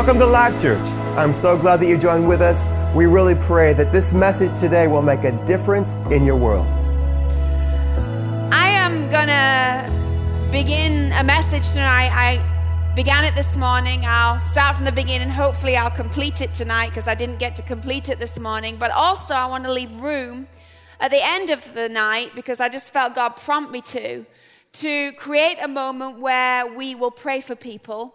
Welcome to Life Church. I'm so glad that you joined with us. We really pray that this message today will make a difference in your world. I am gonna begin a message tonight. I began it this morning. I'll start from the beginning. Hopefully, I'll complete it tonight because I didn't get to complete it this morning. But also, I want to leave room at the end of the night because I just felt God prompt me to to create a moment where we will pray for people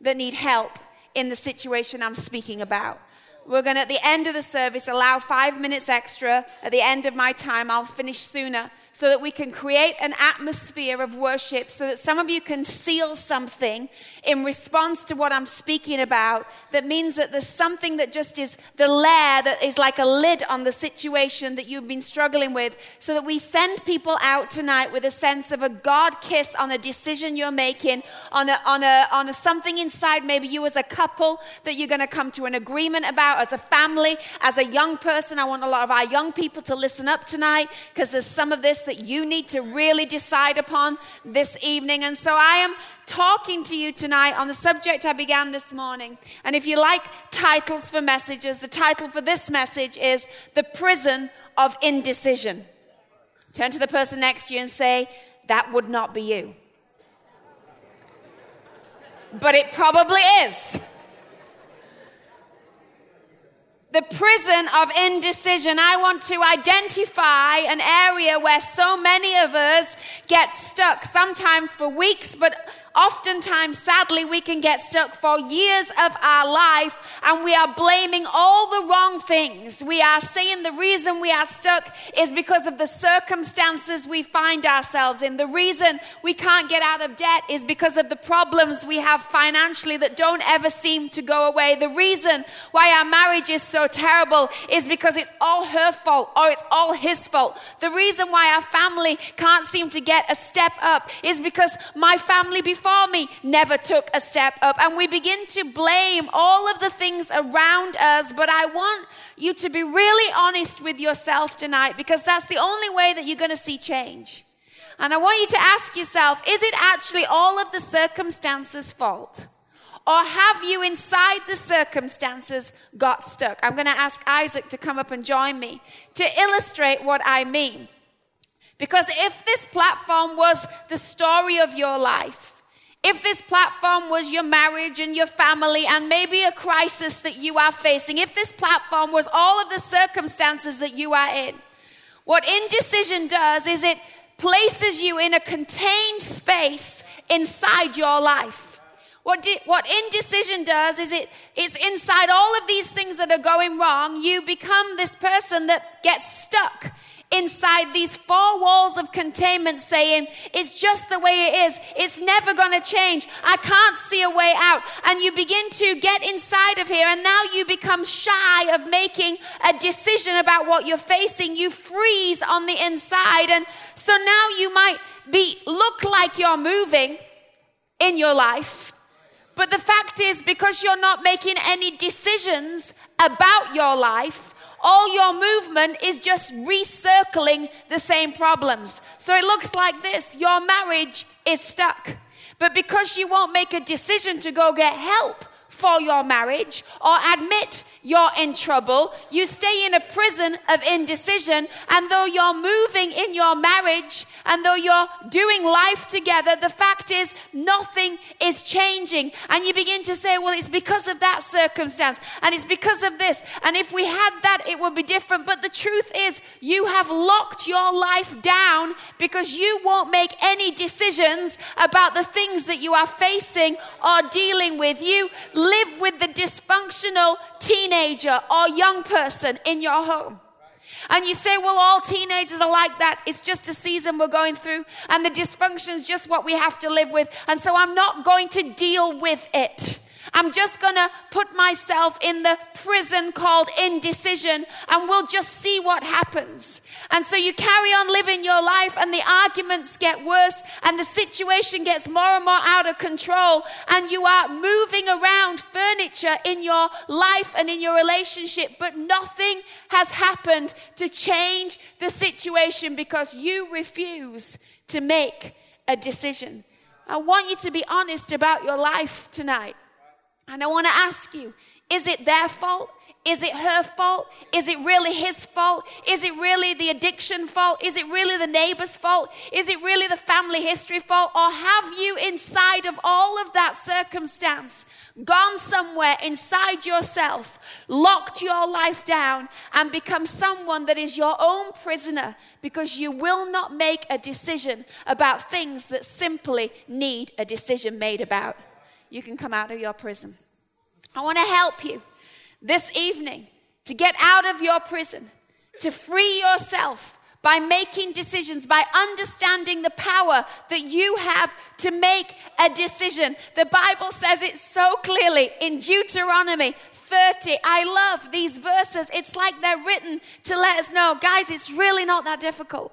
that need help in the situation I'm speaking about. We're going to, at the end of the service, allow five minutes extra. At the end of my time, I'll finish sooner so that we can create an atmosphere of worship, so that some of you can seal something in response to what I'm speaking about. That means that there's something that just is the layer that is like a lid on the situation that you've been struggling with, so that we send people out tonight with a sense of a God kiss on a decision you're making, on a, on a, on a something inside, maybe you as a couple that you're going to come to an agreement about, as a family, as a young person. I want a lot of our young people to listen up tonight because there's some of this that you need to really decide upon this evening. And so I am talking to you tonight on the subject I began this morning. And if you like titles for messages, the title for this message is The Prison of Indecision. Turn to the person next to you and say, That would not be you. But it probably is the prison of indecision. I want to identify an area where so many of us get stuck, sometimes for weeks, but oftentimes, sadly, we can get stuck for years of our life and we are blaming all the wrong things. We are saying the reason we are stuck is because of the circumstances we find ourselves in. The reason we can't get out of debt is because of the problems we have financially that don't ever seem to go away. The reason why our marriage is so terrible is because it's all her fault or it's all his fault. The reason why our family can't seem to get a step up is because my family before before me never took a step up. And we begin to blame all of the things around us. But I want you to be really honest with yourself tonight because that's the only way that you're going to see change. And I want you to ask yourself is it actually all of the circumstances' fault? Or have you, inside the circumstances, got stuck? I'm going to ask Isaac to come up and join me to illustrate what I mean. Because if this platform was the story of your life, if this platform was your marriage and your family and maybe a crisis that you are facing, if this platform was all of the circumstances that you are in, what indecision does is it places you in a contained space inside your life. What, di- what indecision does is it is inside all of these things that are going wrong, you become this person that gets stuck inside these four walls of containment saying, It's just the way it is. It's never going to change. I can't see a way out. And you begin to get inside of here, and now you become shy of making a decision about what you're facing. You freeze on the inside. And so now you might be look like you're moving in your life. But the fact is, because you're not making any decisions about your life, all your movement is just recircling the same problems. So it looks like this your marriage is stuck. But because you won't make a decision to go get help, for your marriage or admit you're in trouble. You stay in a prison of indecision, and though you're moving in your marriage and though you're doing life together, the fact is nothing is changing. And you begin to say, Well, it's because of that circumstance, and it's because of this. And if we had that, it would be different. But the truth is, you have locked your life down because you won't make any decisions about the things that you are facing or dealing with. You live with the dysfunctional teenager or young person in your home. And you say, well, all teenagers are like that. It's just a season we're going through, and the dysfunction is just what we have to live with. And so I'm not going to deal with it. I'm just going to put myself in the prison called indecision and we'll just see what happens. And so you carry on living your life and the arguments get worse and the situation gets more and more out of control and you are moving around furniture in your life and in your relationship, but nothing has happened to change the situation because you refuse to make a decision. I want you to be honest about your life tonight. And I want to ask you is it their fault? Is it her fault? Is it really his fault? Is it really the addiction fault? Is it really the neighbor's fault? Is it really the family history fault? Or have you, inside of all of that circumstance, gone somewhere inside yourself, locked your life down, and become someone that is your own prisoner because you will not make a decision about things that simply need a decision made about? You can come out of your prison. I want to help you this evening to get out of your prison, to free yourself by making decisions, by understanding the power that you have to make a decision. The Bible says it so clearly in Deuteronomy 30. I love these verses. It's like they're written to let us know, guys, it's really not that difficult.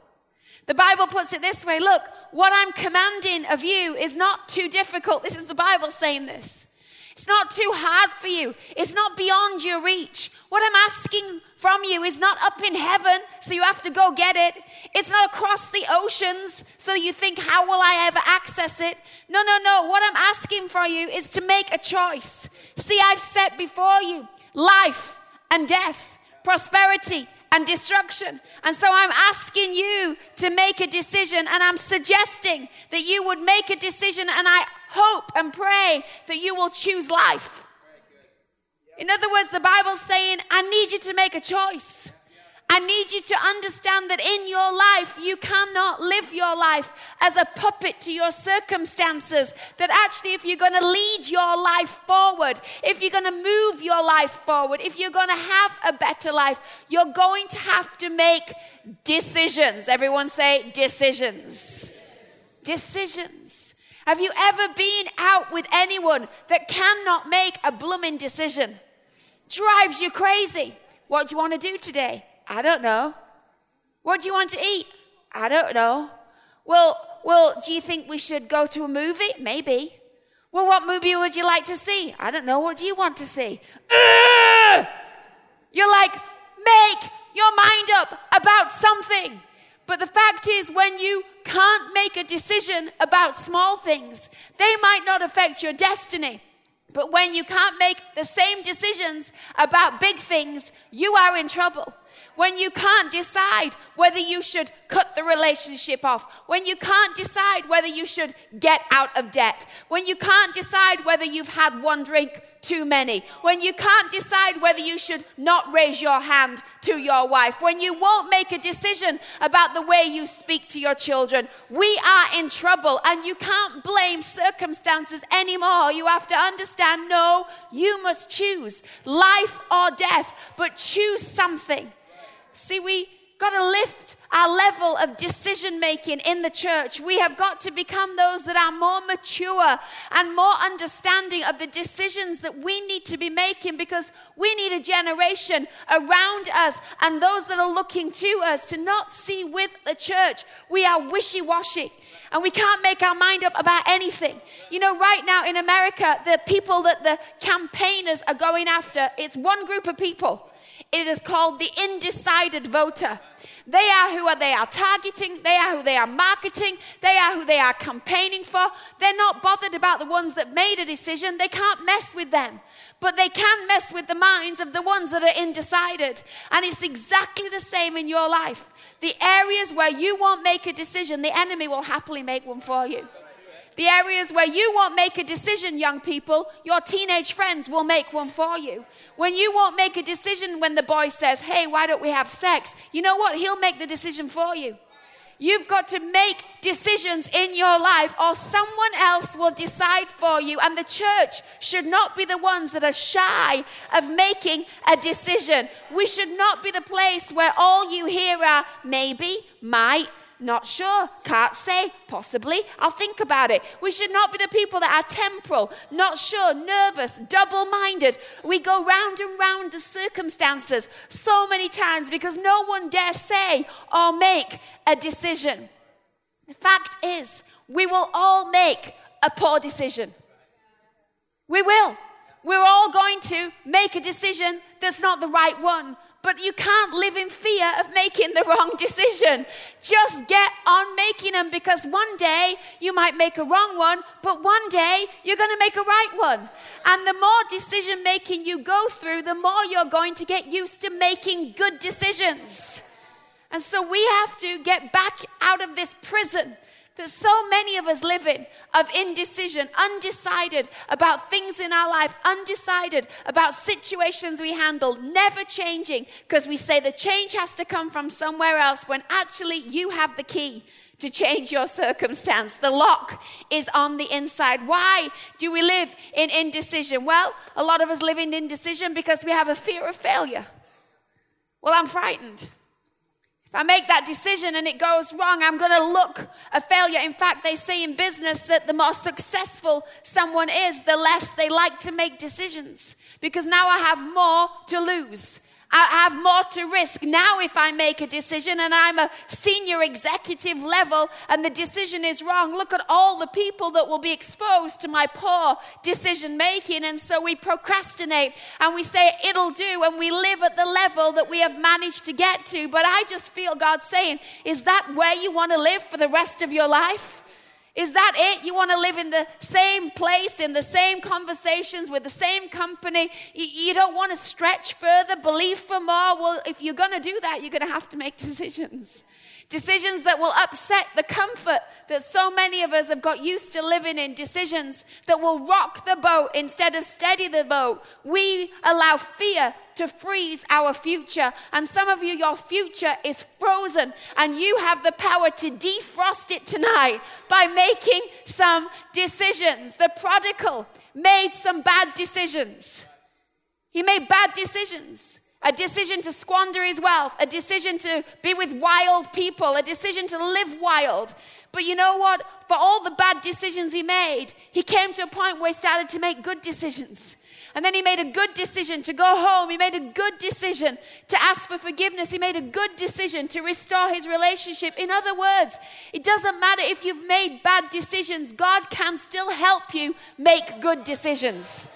The Bible puts it this way look, what I'm commanding of you is not too difficult. This is the Bible saying this. It's not too hard for you. It's not beyond your reach. What I'm asking from you is not up in heaven, so you have to go get it. It's not across the oceans, so you think, how will I ever access it? No, no, no. What I'm asking for you is to make a choice. See, I've set before you life and death, prosperity and destruction. And so I'm asking you to make a decision, and I'm suggesting that you would make a decision, and I hope and pray that you will choose life. In other words, the Bible's saying, I need you to make a choice. I need you to understand that in your life, you cannot live your life as a puppet to your circumstances. That actually, if you're going to lead your life forward, if you're going to move your life forward, if you're going to have a better life, you're going to have to make decisions. Everyone say decisions. Decisions. Have you ever been out with anyone that cannot make a blooming decision? Drives you crazy. What do you want to do today? I don't know. What do you want to eat? I don't know. Well, well, do you think we should go to a movie? Maybe. Well, what movie would you like to see? I don't know. What do you want to see? You're like, make your mind up about something. But the fact is, when you can't make a decision about small things, they might not affect your destiny. But when you can't make the same decisions about big things, you are in trouble when you can't decide whether you should cut the relationship off, when you can't decide whether you should get out of debt, when you can't decide whether you've had one drink too many, when you can't decide whether you should not raise your hand to your wife, when you won't make a decision about the way you speak to your children, we are in trouble and you can't blame circumstances anymore. You have to understand no, you must choose life or death, but choose something. See, we got to lift our level of decision making in the church. We have got to become those that are more mature and more understanding of the decisions that we need to be making because we need a generation around us and those that are looking to us to not see with the church we are wishy washy and we can't make our mind up about anything. You know, right now in America, the people that the campaigners are going after, it's one group of people. It is called the undecided voter. They are who they are targeting, they are who they are marketing, they are who they are campaigning for. They're not bothered about the ones that made a decision. They can't mess with them. But they can mess with the minds of the ones that are undecided. And it's exactly the same in your life. The areas where you won't make a decision, the enemy will happily make one for you. The areas where you won't make a decision, young people, your teenage friends will make one for you. When you won't make a decision when the boy says, Hey, why don't we have sex? You know what? He'll make the decision for you. You've got to make decisions in your life, or someone else will decide for you. And the church should not be the ones that are shy of making a decision. We should not be the place where all you hear are maybe, might, not sure. Can't say. Possibly. I'll think about it. We should not be the people that are temporal, not sure, nervous, double minded. We go round and round the circumstances so many times because no one dare say or make a decision. The fact is, we will all make a poor decision. We will. We're all going to make a decision that's not the right one. But you can't live in fear of making the wrong decision. Just get on making them because one day you might make a wrong one, but one day you're going to make a right one. And the more decision making you go through, the more you're going to get used to making good decisions. And so we have to get back out of this prison that so many of us live in of indecision, undecided about things in our life, undecided about situations we handle, never changing because we say the change has to come from somewhere else when actually you have the key to change your circumstance. The lock is on the inside. Why do we live in indecision? Well, a lot of us live in indecision because we have a fear of failure. Well, I'm frightened. If I make that decision and it goes wrong, I'm going to look a failure. In fact, they say in business that the more successful someone is, the less they like to make decisions because now I have more to lose. I have more to risk now if I make a decision and I'm a senior executive level and the decision is wrong. Look at all the people that will be exposed to my poor decision making. And so we procrastinate and we say it'll do and we live at the level that we have managed to get to. But I just feel God saying, Is that where you want to live for the rest of your life? Is that it? You want to live in the same place, in the same conversations, with the same company? You don't want to stretch further, believe for more? Well, if you're going to do that, you're going to have to make decisions. Decisions that will upset the comfort that so many of us have got used to living in. Decisions that will rock the boat instead of steady the boat. We allow fear to freeze our future. And some of you, your future is frozen, and you have the power to defrost it tonight by making some decisions. The prodigal made some bad decisions. He made bad decisions. A decision to squander his wealth, a decision to be with wild people, a decision to live wild. But you know what? For all the bad decisions he made, he came to a point where he started to make good decisions. And then he made a good decision to go home. He made a good decision to ask for forgiveness. He made a good decision to restore his relationship. In other words, it doesn't matter if you've made bad decisions, God can still help you make good decisions.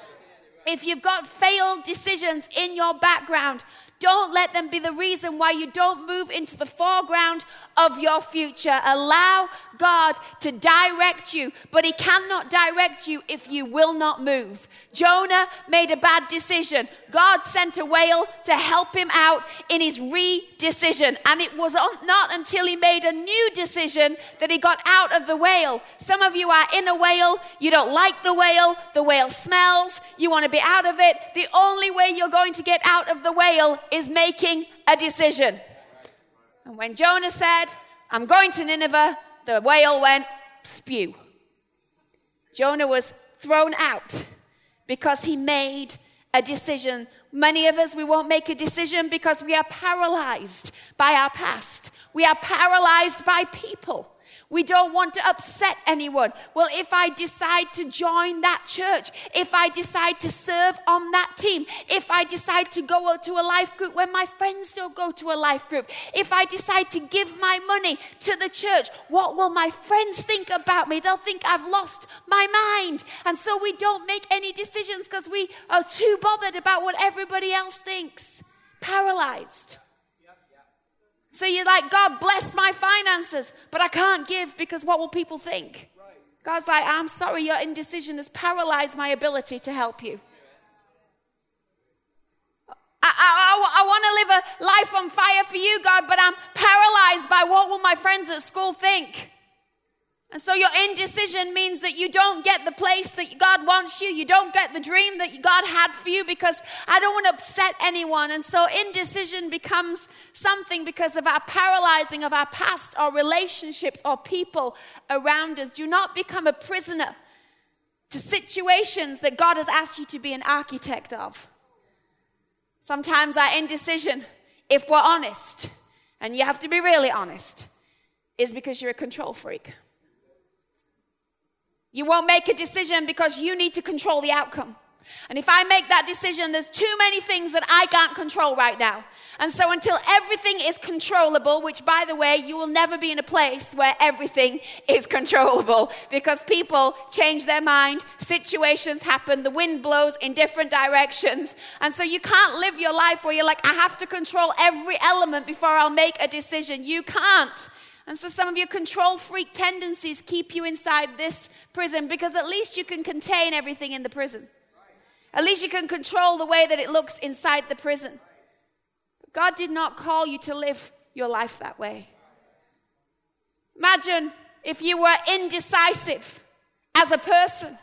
If you've got failed decisions in your background, don't let them be the reason why you don't move into the foreground of your future. Allow God to direct you, but He cannot direct you if you will not move. Jonah made a bad decision. God sent a whale to help him out in his re decision. And it was not until he made a new decision that he got out of the whale. Some of you are in a whale, you don't like the whale, the whale smells, you want to be out of it. The only way you're going to get out of the whale is making a decision. And when Jonah said, I'm going to Nineveh, the whale went spew. Jonah was thrown out because he made a decision. Many of us, we won't make a decision because we are paralyzed by our past. We are paralyzed by people. We don't want to upset anyone. Well, if I decide to join that church, if I decide to serve on that team, if I decide to go to a life group when my friends don't go to a life group, if I decide to give my money to the church, what will my friends think about me? They'll think I've lost my mind. And so we don't make any decisions because we are too bothered about what everybody else thinks. Paralyzed. So you're like, God, bless my finances, but I can't give because what will people think? God's like, I'm sorry, your indecision has paralyzed my ability to help you. I, I, I, want to live a life on fire for you, God, but I'm paralyzed by what will my friends at school think? And so your indecision means that you don't get the place that God wants you. You don't get the dream that God had for you because I don't want to upset anyone. And so indecision becomes something because of our paralyzing of our past our relationships or people around us. Do not become a prisoner to situations that God has asked you to be an architect of. Sometimes our indecision, if we're honest, and you have to be really honest, is because you're a control freak. You won't make a decision because you need to control the outcome. And if I make that decision, there's too many things that I can't control right now. And so, until everything is controllable, which by the way, you will never be in a place where everything is controllable because people change their mind, situations happen, the wind blows in different directions. And so, you can't live your life where you're like, I have to control every element before I'll make a decision. You can't. And so, some of your control freak tendencies keep you inside this prison because at least you can contain everything in the prison. At least you can control the way that it looks inside the prison. God did not call you to live your life that way. Imagine if you were indecisive as a person,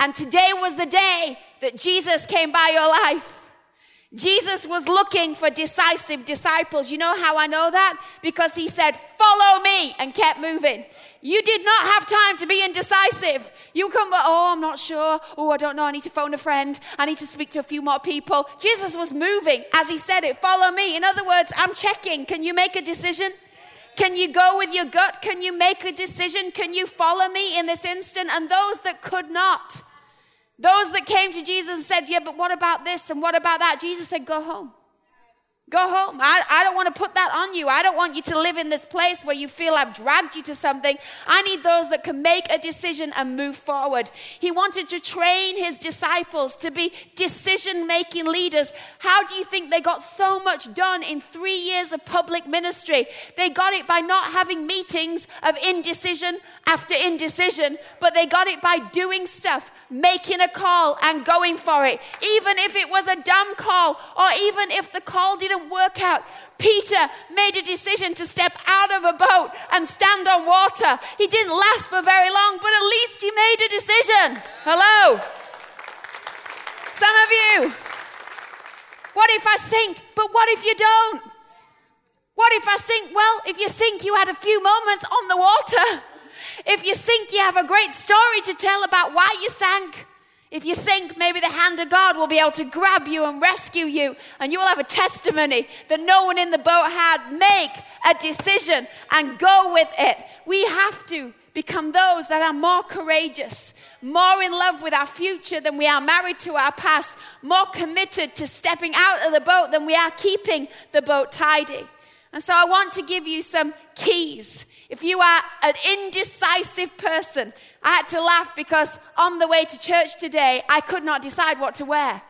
and today was the day that Jesus came by your life. Jesus was looking for decisive disciples. You know how I know that? Because he said, Follow me, and kept moving. You did not have time to be indecisive. You come, oh, I'm not sure. Oh, I don't know. I need to phone a friend. I need to speak to a few more people. Jesus was moving as he said it. Follow me. In other words, I'm checking. Can you make a decision? Can you go with your gut? Can you make a decision? Can you follow me in this instant? And those that could not, those that came to Jesus and said, Yeah, but what about this and what about that? Jesus said, Go home. Go home. I, I don't want to put that on you. I don't want you to live in this place where you feel I've dragged you to something. I need those that can make a decision and move forward. He wanted to train his disciples to be decision making leaders. How do you think they got so much done in three years of public ministry? They got it by not having meetings of indecision after indecision, but they got it by doing stuff making a call and going for it. Even if it was a dumb call or even if the call didn't work out. Peter made a decision to step out of a boat and stand on water. He didn't last for very long, but at least he made a decision. Hello. Some of you, what if I sink? But what if you don't? What if I sink? Well, if you sink, you had a few moments on the water. If you sink, you have a great story to tell about why you sank. If you sink, maybe the hand of God will be able to grab you and rescue you, and you will have a testimony that no one in the boat had. Make a decision and go with it. We have to become those that are more courageous, more in love with our future than we are married to our past, more committed to stepping out of the boat than we are keeping the boat tidy. And so I want to give you some keys if you are an indecisive person, I had to laugh because on the way to church today, I could not decide what to wear.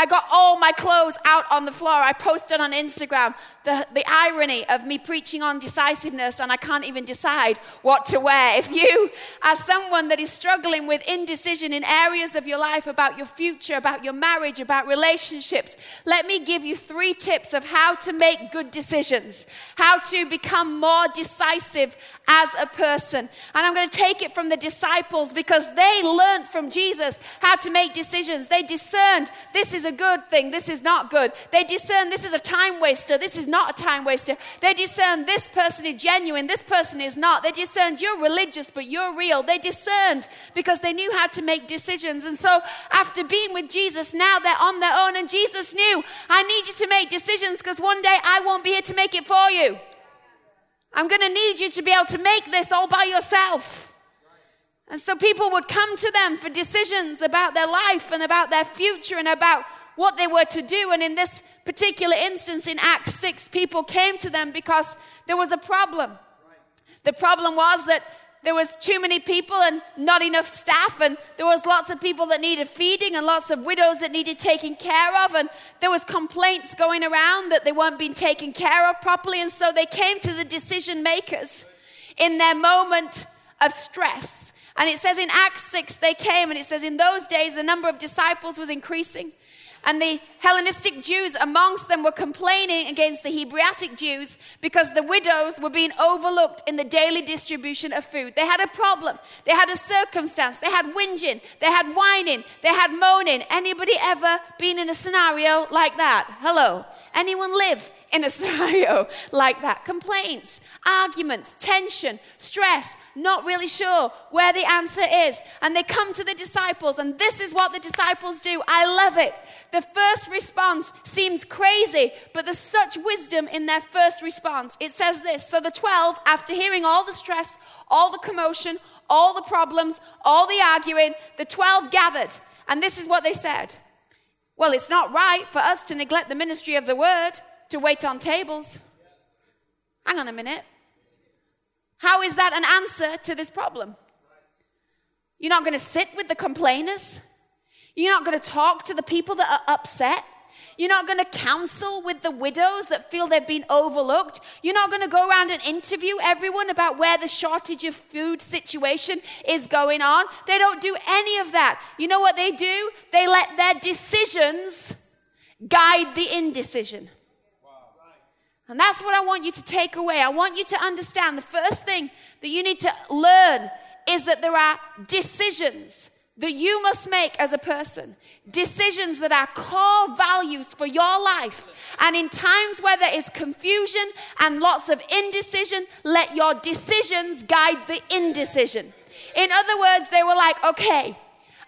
I got all my clothes out on the floor. I posted on Instagram the, the irony of me preaching on decisiveness and I can't even decide what to wear. If you are someone that is struggling with indecision in areas of your life about your future, about your marriage, about relationships, let me give you three tips of how to make good decisions, how to become more decisive as a person. And I'm going to take it from the disciples because they learned from Jesus how to make decisions. They discerned this is a good thing, this is not good. They discern this is a time waster, this is not a time waster. They discern this person is genuine, this person is not. They discerned you're religious, but you're real. They discerned because they knew how to make decisions. And so after being with Jesus, now they're on their own. And Jesus knew, I need you to make decisions because one day I won't be here to make it for you. I'm going to need you to be able to make this all by yourself. And so people would come to them for decisions about their life and about their future and about what they were to do. And in this particular instance in Acts 6, people came to them because there was a problem. The problem was that there was too many people and not enough staff and there was lots of people that needed feeding and lots of widows that needed taking care of and there was complaints going around that they weren't being taken care of properly and so they came to the decision makers in their moment of stress and it says in acts 6 they came and it says in those days the number of disciples was increasing and the Hellenistic Jews amongst them were complaining against the Hebraic Jews because the widows were being overlooked in the daily distribution of food. They had a problem. They had a circumstance. They had whinging. They had whining. They had moaning. Anybody ever been in a scenario like that? Hello. Anyone live in a scenario like that? Complaints, arguments, tension, stress, not really sure where the answer is. And they come to the disciples, and this is what the disciples do. I love it. The first response seems crazy, but there's such wisdom in their first response. It says this So the 12, after hearing all the stress, all the commotion, all the problems, all the arguing, the 12 gathered. And this is what they said Well, it's not right for us to neglect the ministry of the word to wait on tables. Hang on a minute. How is that an answer to this problem? You're not going to sit with the complainers. You're not going to talk to the people that are upset. You're not going to counsel with the widows that feel they've been overlooked. You're not going to go around and interview everyone about where the shortage of food situation is going on. They don't do any of that. You know what they do? They let their decisions guide the indecision. And that's what I want you to take away. I want you to understand the first thing that you need to learn is that there are decisions that you must make as a person. Decisions that are core values for your life. And in times where there is confusion and lots of indecision, let your decisions guide the indecision. In other words, they were like, okay,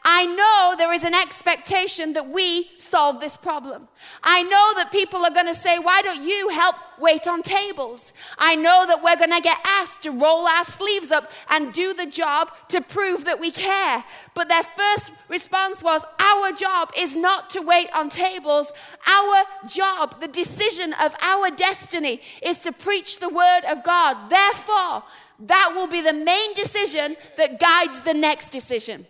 I know there is an expectation that we solve this problem. I know that people are going to say, Why don't you help wait on tables? I know that we're going to get asked to roll our sleeves up and do the job to prove that we care. But their first response was, Our job is not to wait on tables. Our job, the decision of our destiny, is to preach the word of God. Therefore, that will be the main decision that guides the next decision.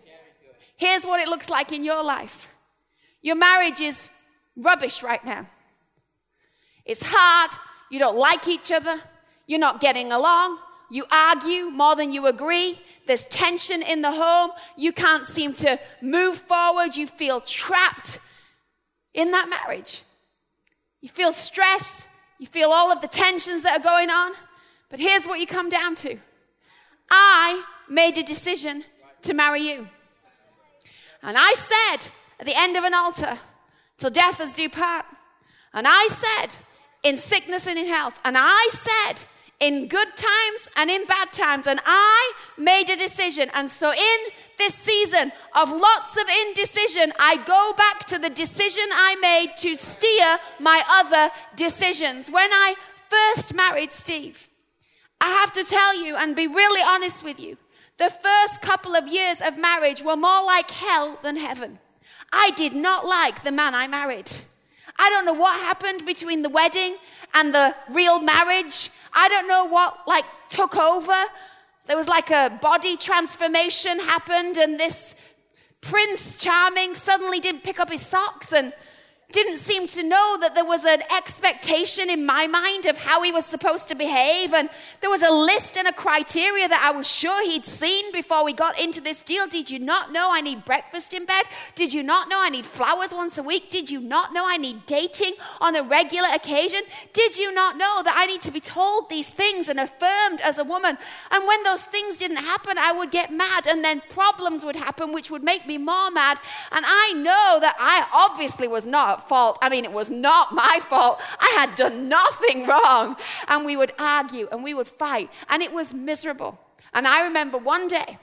Here's what it looks like in your life your marriage is rubbish right now. It's hard. You don't like each other. You're not getting along. You argue more than you agree. There's tension in the home. You can't seem to move forward. You feel trapped in that marriage. You feel stress. You feel all of the tensions that are going on. But here's what you come down to I made a decision to marry you. And I said at the end of an altar, till death us do part. And I said, in sickness and in health. And I said, in good times and in bad times. And I made a decision. And so, in this season of lots of indecision, I go back to the decision I made to steer my other decisions. When I first married Steve, I have to tell you and be really honest with you the first couple of years of marriage were more like hell than heaven. I did not like the man I married. I don't know what happened between the wedding and the real marriage. I don't know what like took over. There was like a body transformation happened and this prince charming suddenly didn't pick up his socks and didn't seem to know that there was an expectation in my mind of how he was supposed to behave. And there was a list and a criteria that I was sure he'd seen before we got into this deal. Did you not know I need breakfast in bed? Did you not know I need flowers once a week? Did you not know I need dating on a regular occasion? Did you not know that I need to be told these things and affirmed as a woman? And when those things didn't happen, I would get mad, and then problems would happen, which would make me more mad. And I know that I obviously was not fault. I mean, it was not my fault. I had done nothing wrong. And we would argue and we would fight, and it was miserable. And I remember one day,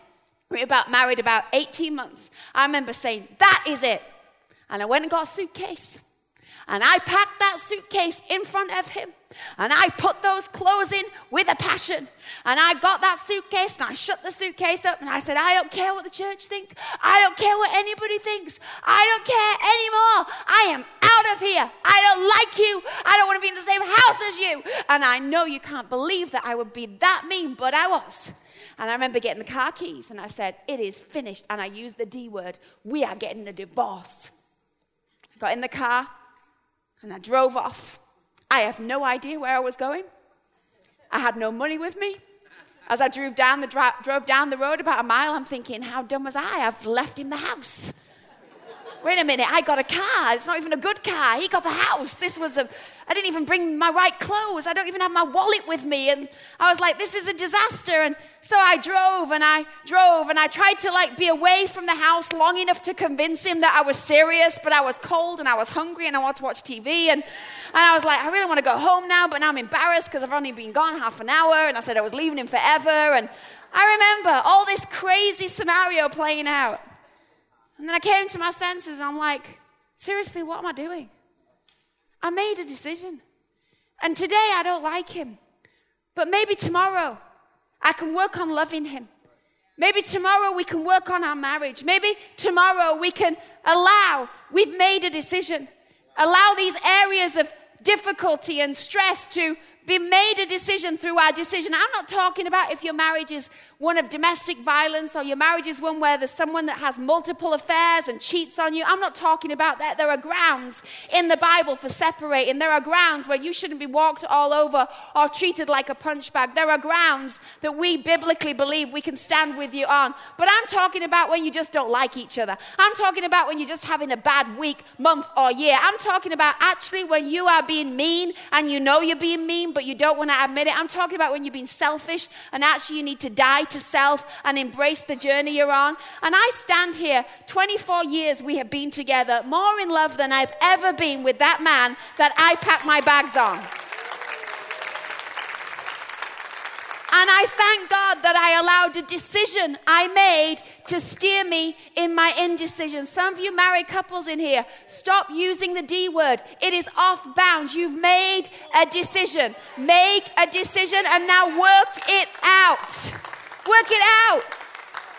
we were about married about 18 months. I remember saying, That is it. And I went and got a suitcase. And I packed that suitcase in front of him. And I put those clothes in with a passion. And I got that suitcase and I shut the suitcase up and I said, I don't care what the church think. I don't care what anybody thinks. I don't care anymore. I am out of here. I don't like you. I don't want to be in the same house as you. And I know you can't believe that I would be that mean, but I was. And I remember getting the car keys and I said, It is finished. And I used the D word. We are getting a divorce. Got in the car and I drove off. I have no idea where I was going. I had no money with me. As I drove down the, dro- drove down the road about a mile, I'm thinking, how dumb was I? I've left him the house. Wait a minute, I got a car. It's not even a good car. He got the house. This was a, I didn't even bring my right clothes. I don't even have my wallet with me. And I was like, this is a disaster. And so I drove and I drove and I tried to like be away from the house long enough to convince him that I was serious, but I was cold and I was hungry and I wanted to watch TV. And, and I was like, I really want to go home now, but now I'm embarrassed because I've only been gone half an hour. And I said I was leaving him forever. And I remember all this crazy scenario playing out. And then I came to my senses and I'm like, seriously, what am I doing? I made a decision. And today I don't like him. But maybe tomorrow I can work on loving him. Maybe tomorrow we can work on our marriage. Maybe tomorrow we can allow, we've made a decision, allow these areas of difficulty and stress to be made a decision through our decision. I'm not talking about if your marriage is one of domestic violence or your marriage is one where there's someone that has multiple affairs and cheats on you. I'm not talking about that. There are grounds in the Bible for separating. There are grounds where you shouldn't be walked all over or treated like a punch bag. There are grounds that we biblically believe we can stand with you on. But I'm talking about when you just don't like each other. I'm talking about when you're just having a bad week, month, or year. I'm talking about actually when you are being mean and you know you're being mean, but you don't want to admit it. I'm talking about when you're being selfish and actually you need to die to self and embrace the journey you're on. And I stand here, 24 years we have been together, more in love than I've ever been with that man that I packed my bags on. And I thank God that I allowed a decision I made to steer me in my indecision. Some of you married couples in here, stop using the D word. It is off bounds. You've made a decision. Make a decision and now work it out. Work it out.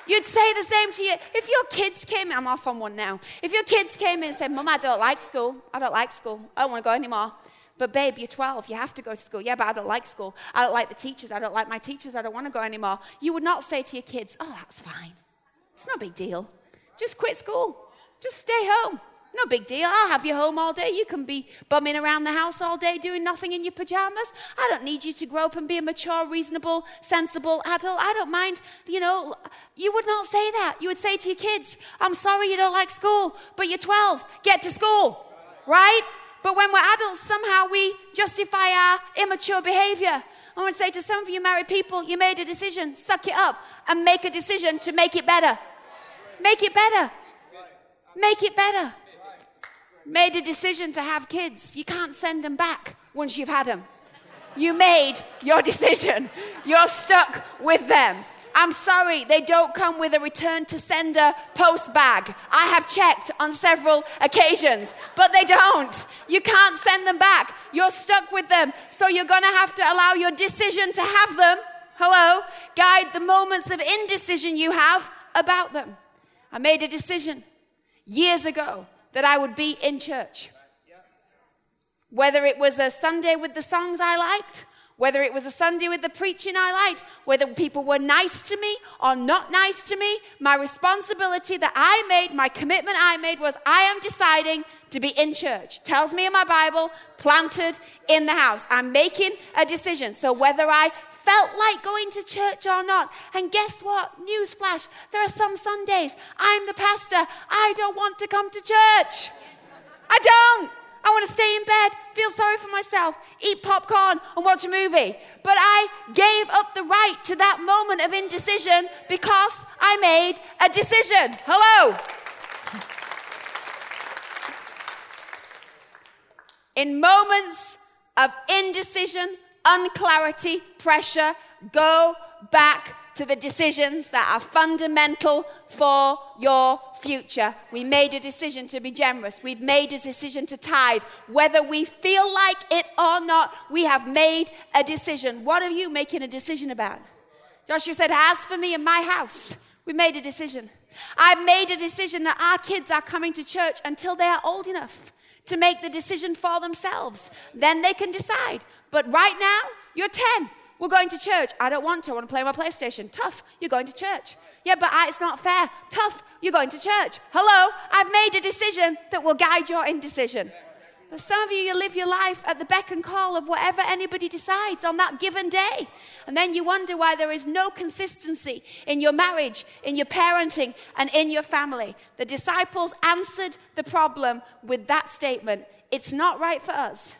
You'd say the same to you. If your kids came, I'm off on one now. If your kids came in and said, Mum, I don't like school. I don't like school. I don't want to go anymore. But babe, you're 12. You have to go to school. Yeah, but I don't like school. I don't like the teachers. I don't like my teachers. I don't want to go anymore. You would not say to your kids, Oh, that's fine. It's no big deal. Just quit school. Just stay home. No big deal. I'll have you home all day. You can be bumming around the house all day doing nothing in your pajamas. I don't need you to grow up and be a mature, reasonable, sensible adult. I don't mind. You know, you would not say that. You would say to your kids, I'm sorry you don't like school, but you're 12. Get to school. Right? But when we're adults, somehow we justify our immature behavior. I to say to some of you married people, you made a decision, suck it up and make a decision to make it better. Make it better. Make it better made a decision to have kids, you can't send them back once you've had them. You made your decision. You're stuck with them. I'm sorry, they don't come with a return to sender post bag. I have checked on several occasions, but they don't. You can't send them back. You're stuck with them. So you're going to have to allow your decision to have them, hello, guide the moments of indecision you have about them. I made a decision years ago that I would be in church. Whether it was a Sunday with the songs I liked, whether it was a Sunday with the preaching I liked, whether people were nice to me or not nice to me, my responsibility that I made, my commitment I made was I am deciding to be in church. Tells me in my Bible, planted in the house. I'm making a decision. So whether I felt like going to church or not. And guess what? Newsflash there are some Sundays I'm the pastor, I don't want to come to church. I don't. I want to stay in bed, feel sorry for myself, eat popcorn, and watch a movie. But I gave up the right to that moment of indecision because I made a decision. Hello. In moments of indecision, unclarity, pressure, go back to the decisions that are fundamental for your future. We made a decision to be generous. We've made a decision to tithe. Whether we feel like it or not, we have made a decision. What are you making a decision about? Joshua said, As for me and my house, we made a decision. I've made a decision that our kids are coming to church until they are old enough to make the decision for themselves. Then they can decide. But right now, you're 10. We're going to church. I don't want to. I want to play my PlayStation. Tough. You're going to church. Yeah, but I, it's not fair. Tough. You're going to church. Hello. I've made a decision that will guide your indecision. But some of you, you live your life at the beck and call of whatever anybody decides on that given day. And then you wonder why there is no consistency in your marriage, in your parenting, and in your family. The disciples answered the problem with that statement It's not right for us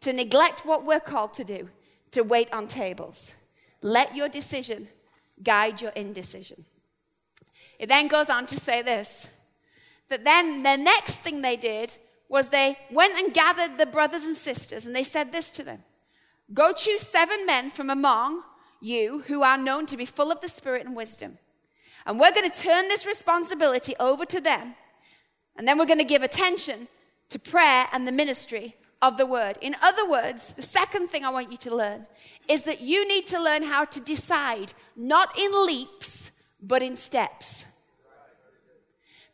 to neglect what we're called to do, to wait on tables. Let your decision guide your indecision. It then goes on to say this that then the next thing they did was they went and gathered the brothers and sisters and they said this to them Go choose seven men from among you who are known to be full of the Spirit and wisdom. And we're going to turn this responsibility over to them. And then we're going to give attention to prayer and the ministry of the word. In other words, the second thing I want you to learn is that you need to learn how to decide, not in leaps, but in steps.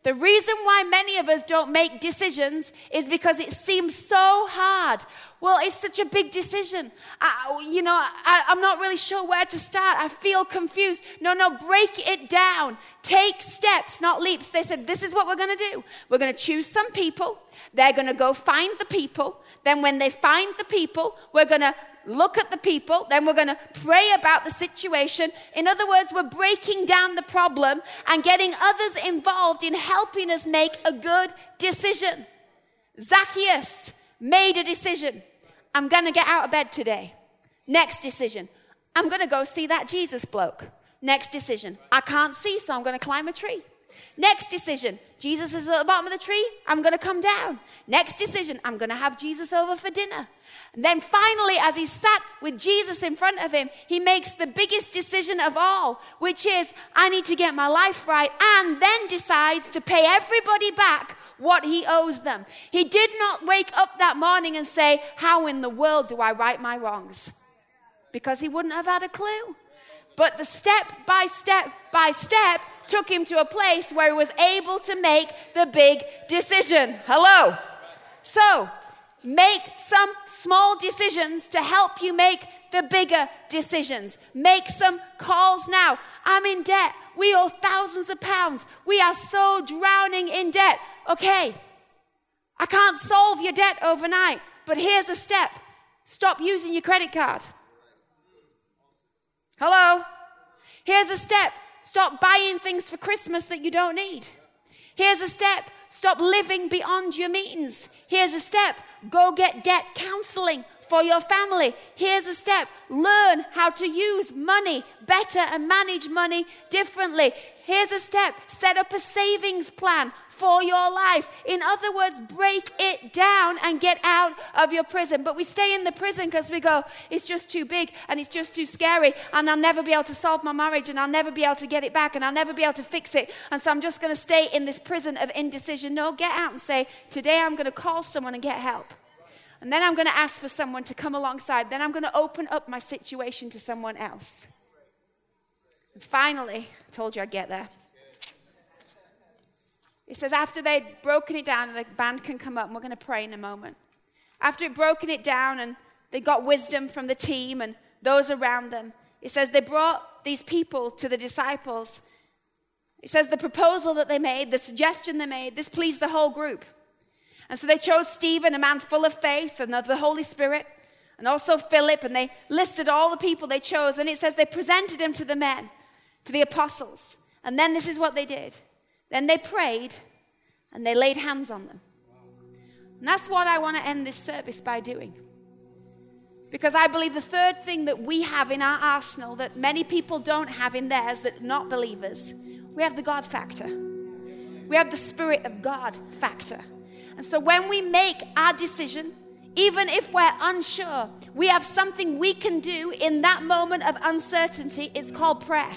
The reason why many of us don't make decisions is because it seems so hard. Well, it's such a big decision. I, you know, I, I'm not really sure where to start. I feel confused. No, no, break it down. Take steps, not leaps. They said, This is what we're going to do. We're going to choose some people. They're going to go find the people. Then, when they find the people, we're going to look at the people, then we're going to pray about the situation. In other words, we're breaking down the problem and getting others involved in helping us make a good decision. Zacchaeus made a decision. I'm going to get out of bed today. Next decision. I'm going to go see that Jesus bloke. Next decision. I can't see, so I'm going to climb a tree. Next decision. Jesus is at the bottom of the tree. I'm going to come down. Next decision. I'm going to have Jesus over for dinner. And then finally, as he sat with Jesus in front of him, he makes the biggest decision of all, which is, I need to get my life right, and then decides to pay everybody back what he owes them. He did not wake up that morning and say, How in the world do I right my wrongs? Because he wouldn't have had a clue. But the step by step by step took him to a place where he was able to make the big decision. Hello. So, Make some small decisions to help you make the bigger decisions. Make some calls now. I'm in debt. We owe thousands of pounds. We are so drowning in debt. Okay, I can't solve your debt overnight, but here's a step stop using your credit card. Hello? Here's a step stop buying things for Christmas that you don't need. Here's a step stop living beyond your means. Here's a step Go get debt counseling for your family. Here's a step learn how to use money better and manage money differently. Here's a step set up a savings plan for your life. In other words, break it down and get out of your prison. But we stay in the prison because we go, it's just too big and it's just too scary, and I'll never be able to solve my marriage, and I'll never be able to get it back, and I'll never be able to fix it. And so I'm just going to stay in this prison of indecision. No, get out and say, today I'm going to call someone and get help. And then I'm going to ask for someone to come alongside. Then I'm going to open up my situation to someone else. And finally, I told you I'd get there. It says, after they'd broken it down, the band can come up and we're going to pray in a moment. After it broken it down and they got wisdom from the team and those around them, it says they brought these people to the disciples. It says the proposal that they made, the suggestion they made, this pleased the whole group. And so they chose Stephen, a man full of faith and of the Holy Spirit, and also Philip, and they listed all the people they chose. And it says they presented him to the men, to the apostles. And then this is what they did. Then they prayed and they laid hands on them. And that's what I want to end this service by doing. Because I believe the third thing that we have in our arsenal that many people don't have in theirs that are not believers, we have the God factor. We have the Spirit of God factor. And so when we make our decision, even if we're unsure, we have something we can do in that moment of uncertainty. It's called prayer,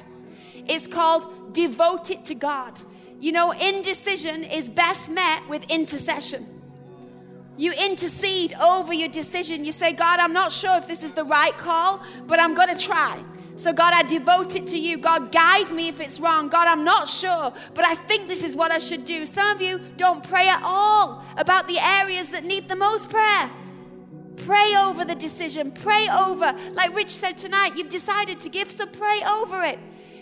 it's called devote it to God. You know, indecision is best met with intercession. You intercede over your decision. You say, God, I'm not sure if this is the right call, but I'm going to try. So, God, I devote it to you. God, guide me if it's wrong. God, I'm not sure, but I think this is what I should do. Some of you don't pray at all about the areas that need the most prayer. Pray over the decision. Pray over. Like Rich said tonight, you've decided to give, so pray over it.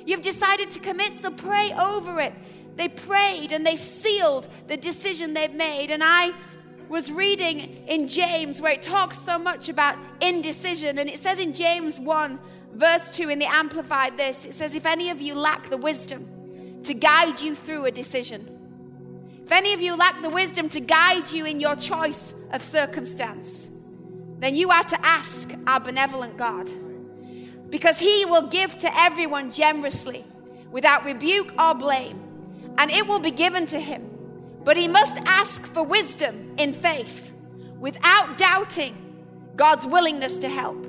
You've decided to commit, so pray over it. They prayed and they sealed the decision they've made. And I was reading in James where it talks so much about indecision. And it says in James 1 verse 2 in the Amplified this it says, If any of you lack the wisdom to guide you through a decision, if any of you lack the wisdom to guide you in your choice of circumstance, then you are to ask our benevolent God. Because he will give to everyone generously, without rebuke or blame, and it will be given to him. But he must ask for wisdom in faith, without doubting God's willingness to help.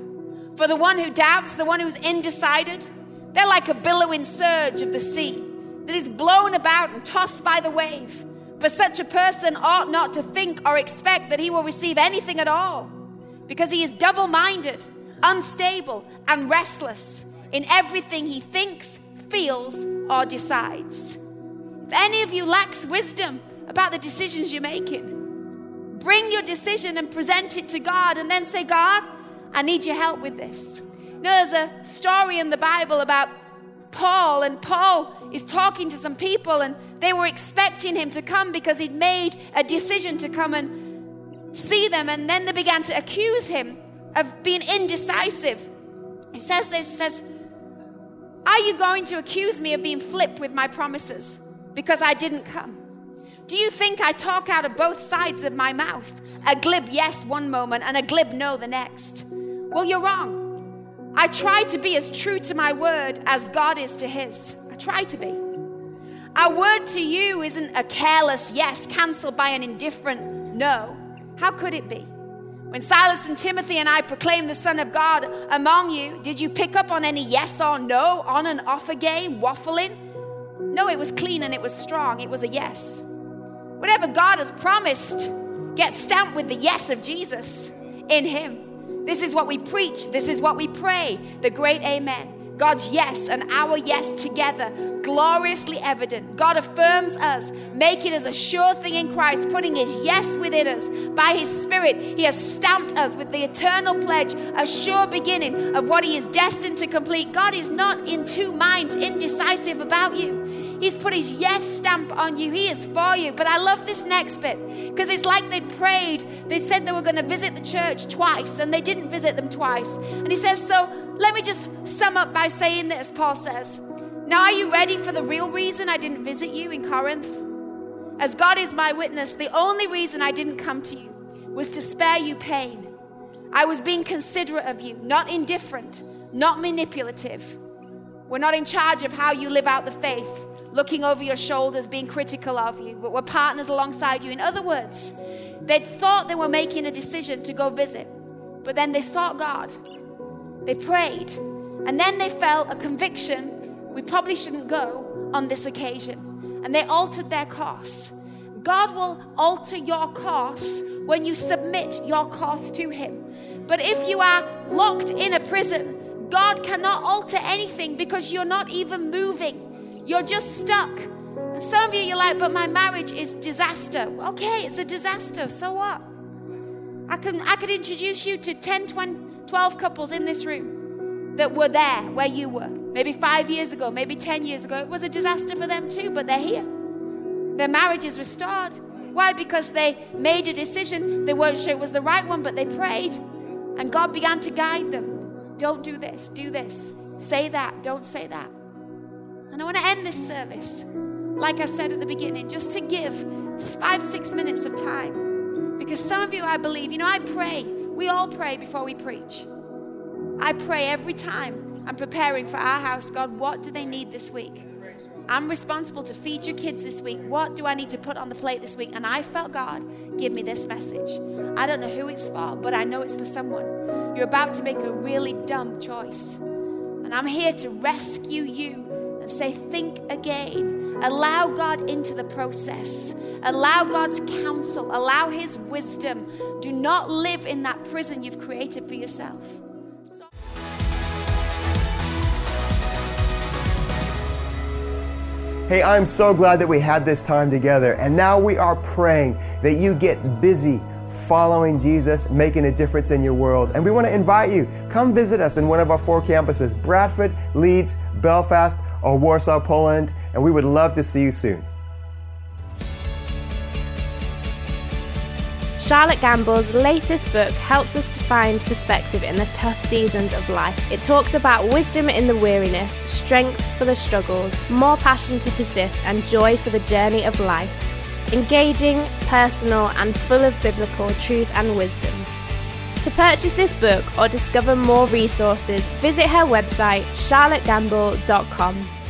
For the one who doubts, the one who's undecided, they're like a billowing surge of the sea that is blown about and tossed by the wave. For such a person ought not to think or expect that he will receive anything at all, because he is double minded, unstable, and restless in everything he thinks, feels, or decides. If any of you lacks wisdom about the decisions you're making, bring your decision and present it to God and then say, God, I need your help with this. You know, there's a story in the Bible about Paul, and Paul is talking to some people, and they were expecting him to come because he'd made a decision to come and see them, and then they began to accuse him of being indecisive. He says this, says, Are you going to accuse me of being flipped with my promises because I didn't come? Do you think I talk out of both sides of my mouth? A glib yes one moment and a glib no the next. Well, you're wrong. I try to be as true to my word as God is to his. I try to be. Our word to you isn't a careless yes cancelled by an indifferent no. How could it be? When Silas and Timothy and I proclaimed the Son of God among you, did you pick up on any yes or no, on and off again, waffling? No, it was clean and it was strong. It was a yes. Whatever God has promised gets stamped with the yes of Jesus in Him. This is what we preach. This is what we pray. The great Amen. God's yes and our yes together, gloriously evident. God affirms us, making as a sure thing in Christ, putting His yes within us. By His Spirit, He has stamped us with the eternal pledge, a sure beginning of what He is destined to complete. God is not in two minds, indecisive about you. He's put his yes stamp on you. He is for you. But I love this next bit because it's like they prayed. They said they were going to visit the church twice and they didn't visit them twice. And he says, So let me just sum up by saying this, Paul says. Now, are you ready for the real reason I didn't visit you in Corinth? As God is my witness, the only reason I didn't come to you was to spare you pain. I was being considerate of you, not indifferent, not manipulative. We're not in charge of how you live out the faith, looking over your shoulders, being critical of you, but we're partners alongside you. In other words, they thought they were making a decision to go visit, but then they sought God they prayed, and then they felt a conviction we probably shouldn't go on this occasion. And they altered their course. God will alter your course when you submit your course to Him. But if you are locked in a prison, God cannot alter anything because you're not even moving. You're just stuck. And some of you, you're like, but my marriage is disaster. Okay, it's a disaster. So what? I can I could introduce you to 10, 20, 12 couples in this room that were there where you were. Maybe five years ago, maybe 10 years ago. It was a disaster for them too, but they're here. Their marriage is restored. Why? Because they made a decision. They weren't sure it was the right one, but they prayed. And God began to guide them. Don't do this, do this. Say that, don't say that. And I want to end this service, like I said at the beginning, just to give just five, six minutes of time. Because some of you, I believe, you know, I pray we all pray before we preach. I pray every time I'm preparing for our house God, what do they need this week? I'm responsible to feed your kids this week. What do I need to put on the plate this week? And I felt God give me this message. I don't know who it's for, but I know it's for someone. You're about to make a really dumb choice. And I'm here to rescue you say, think again. Allow God into the process. Allow God's counsel, allow His wisdom. Do not live in that prison you've created for yourself. Hey, I'm so glad that we had this time together. And now we are praying that you get busy following Jesus, making a difference in your world. And we want to invite you, come visit us in one of our four campuses Bradford, Leeds, Belfast, or Warsaw, Poland. And we would love to see you soon. Charlotte Gambill's latest book helps us to find perspective in the tough seasons of life. It talks about wisdom in the weariness, strength for the struggles, more passion to persist, and joy for the journey of life. Engaging, personal, and full of biblical truth and wisdom. To purchase this book or discover more resources, visit her website charlottegambill.com.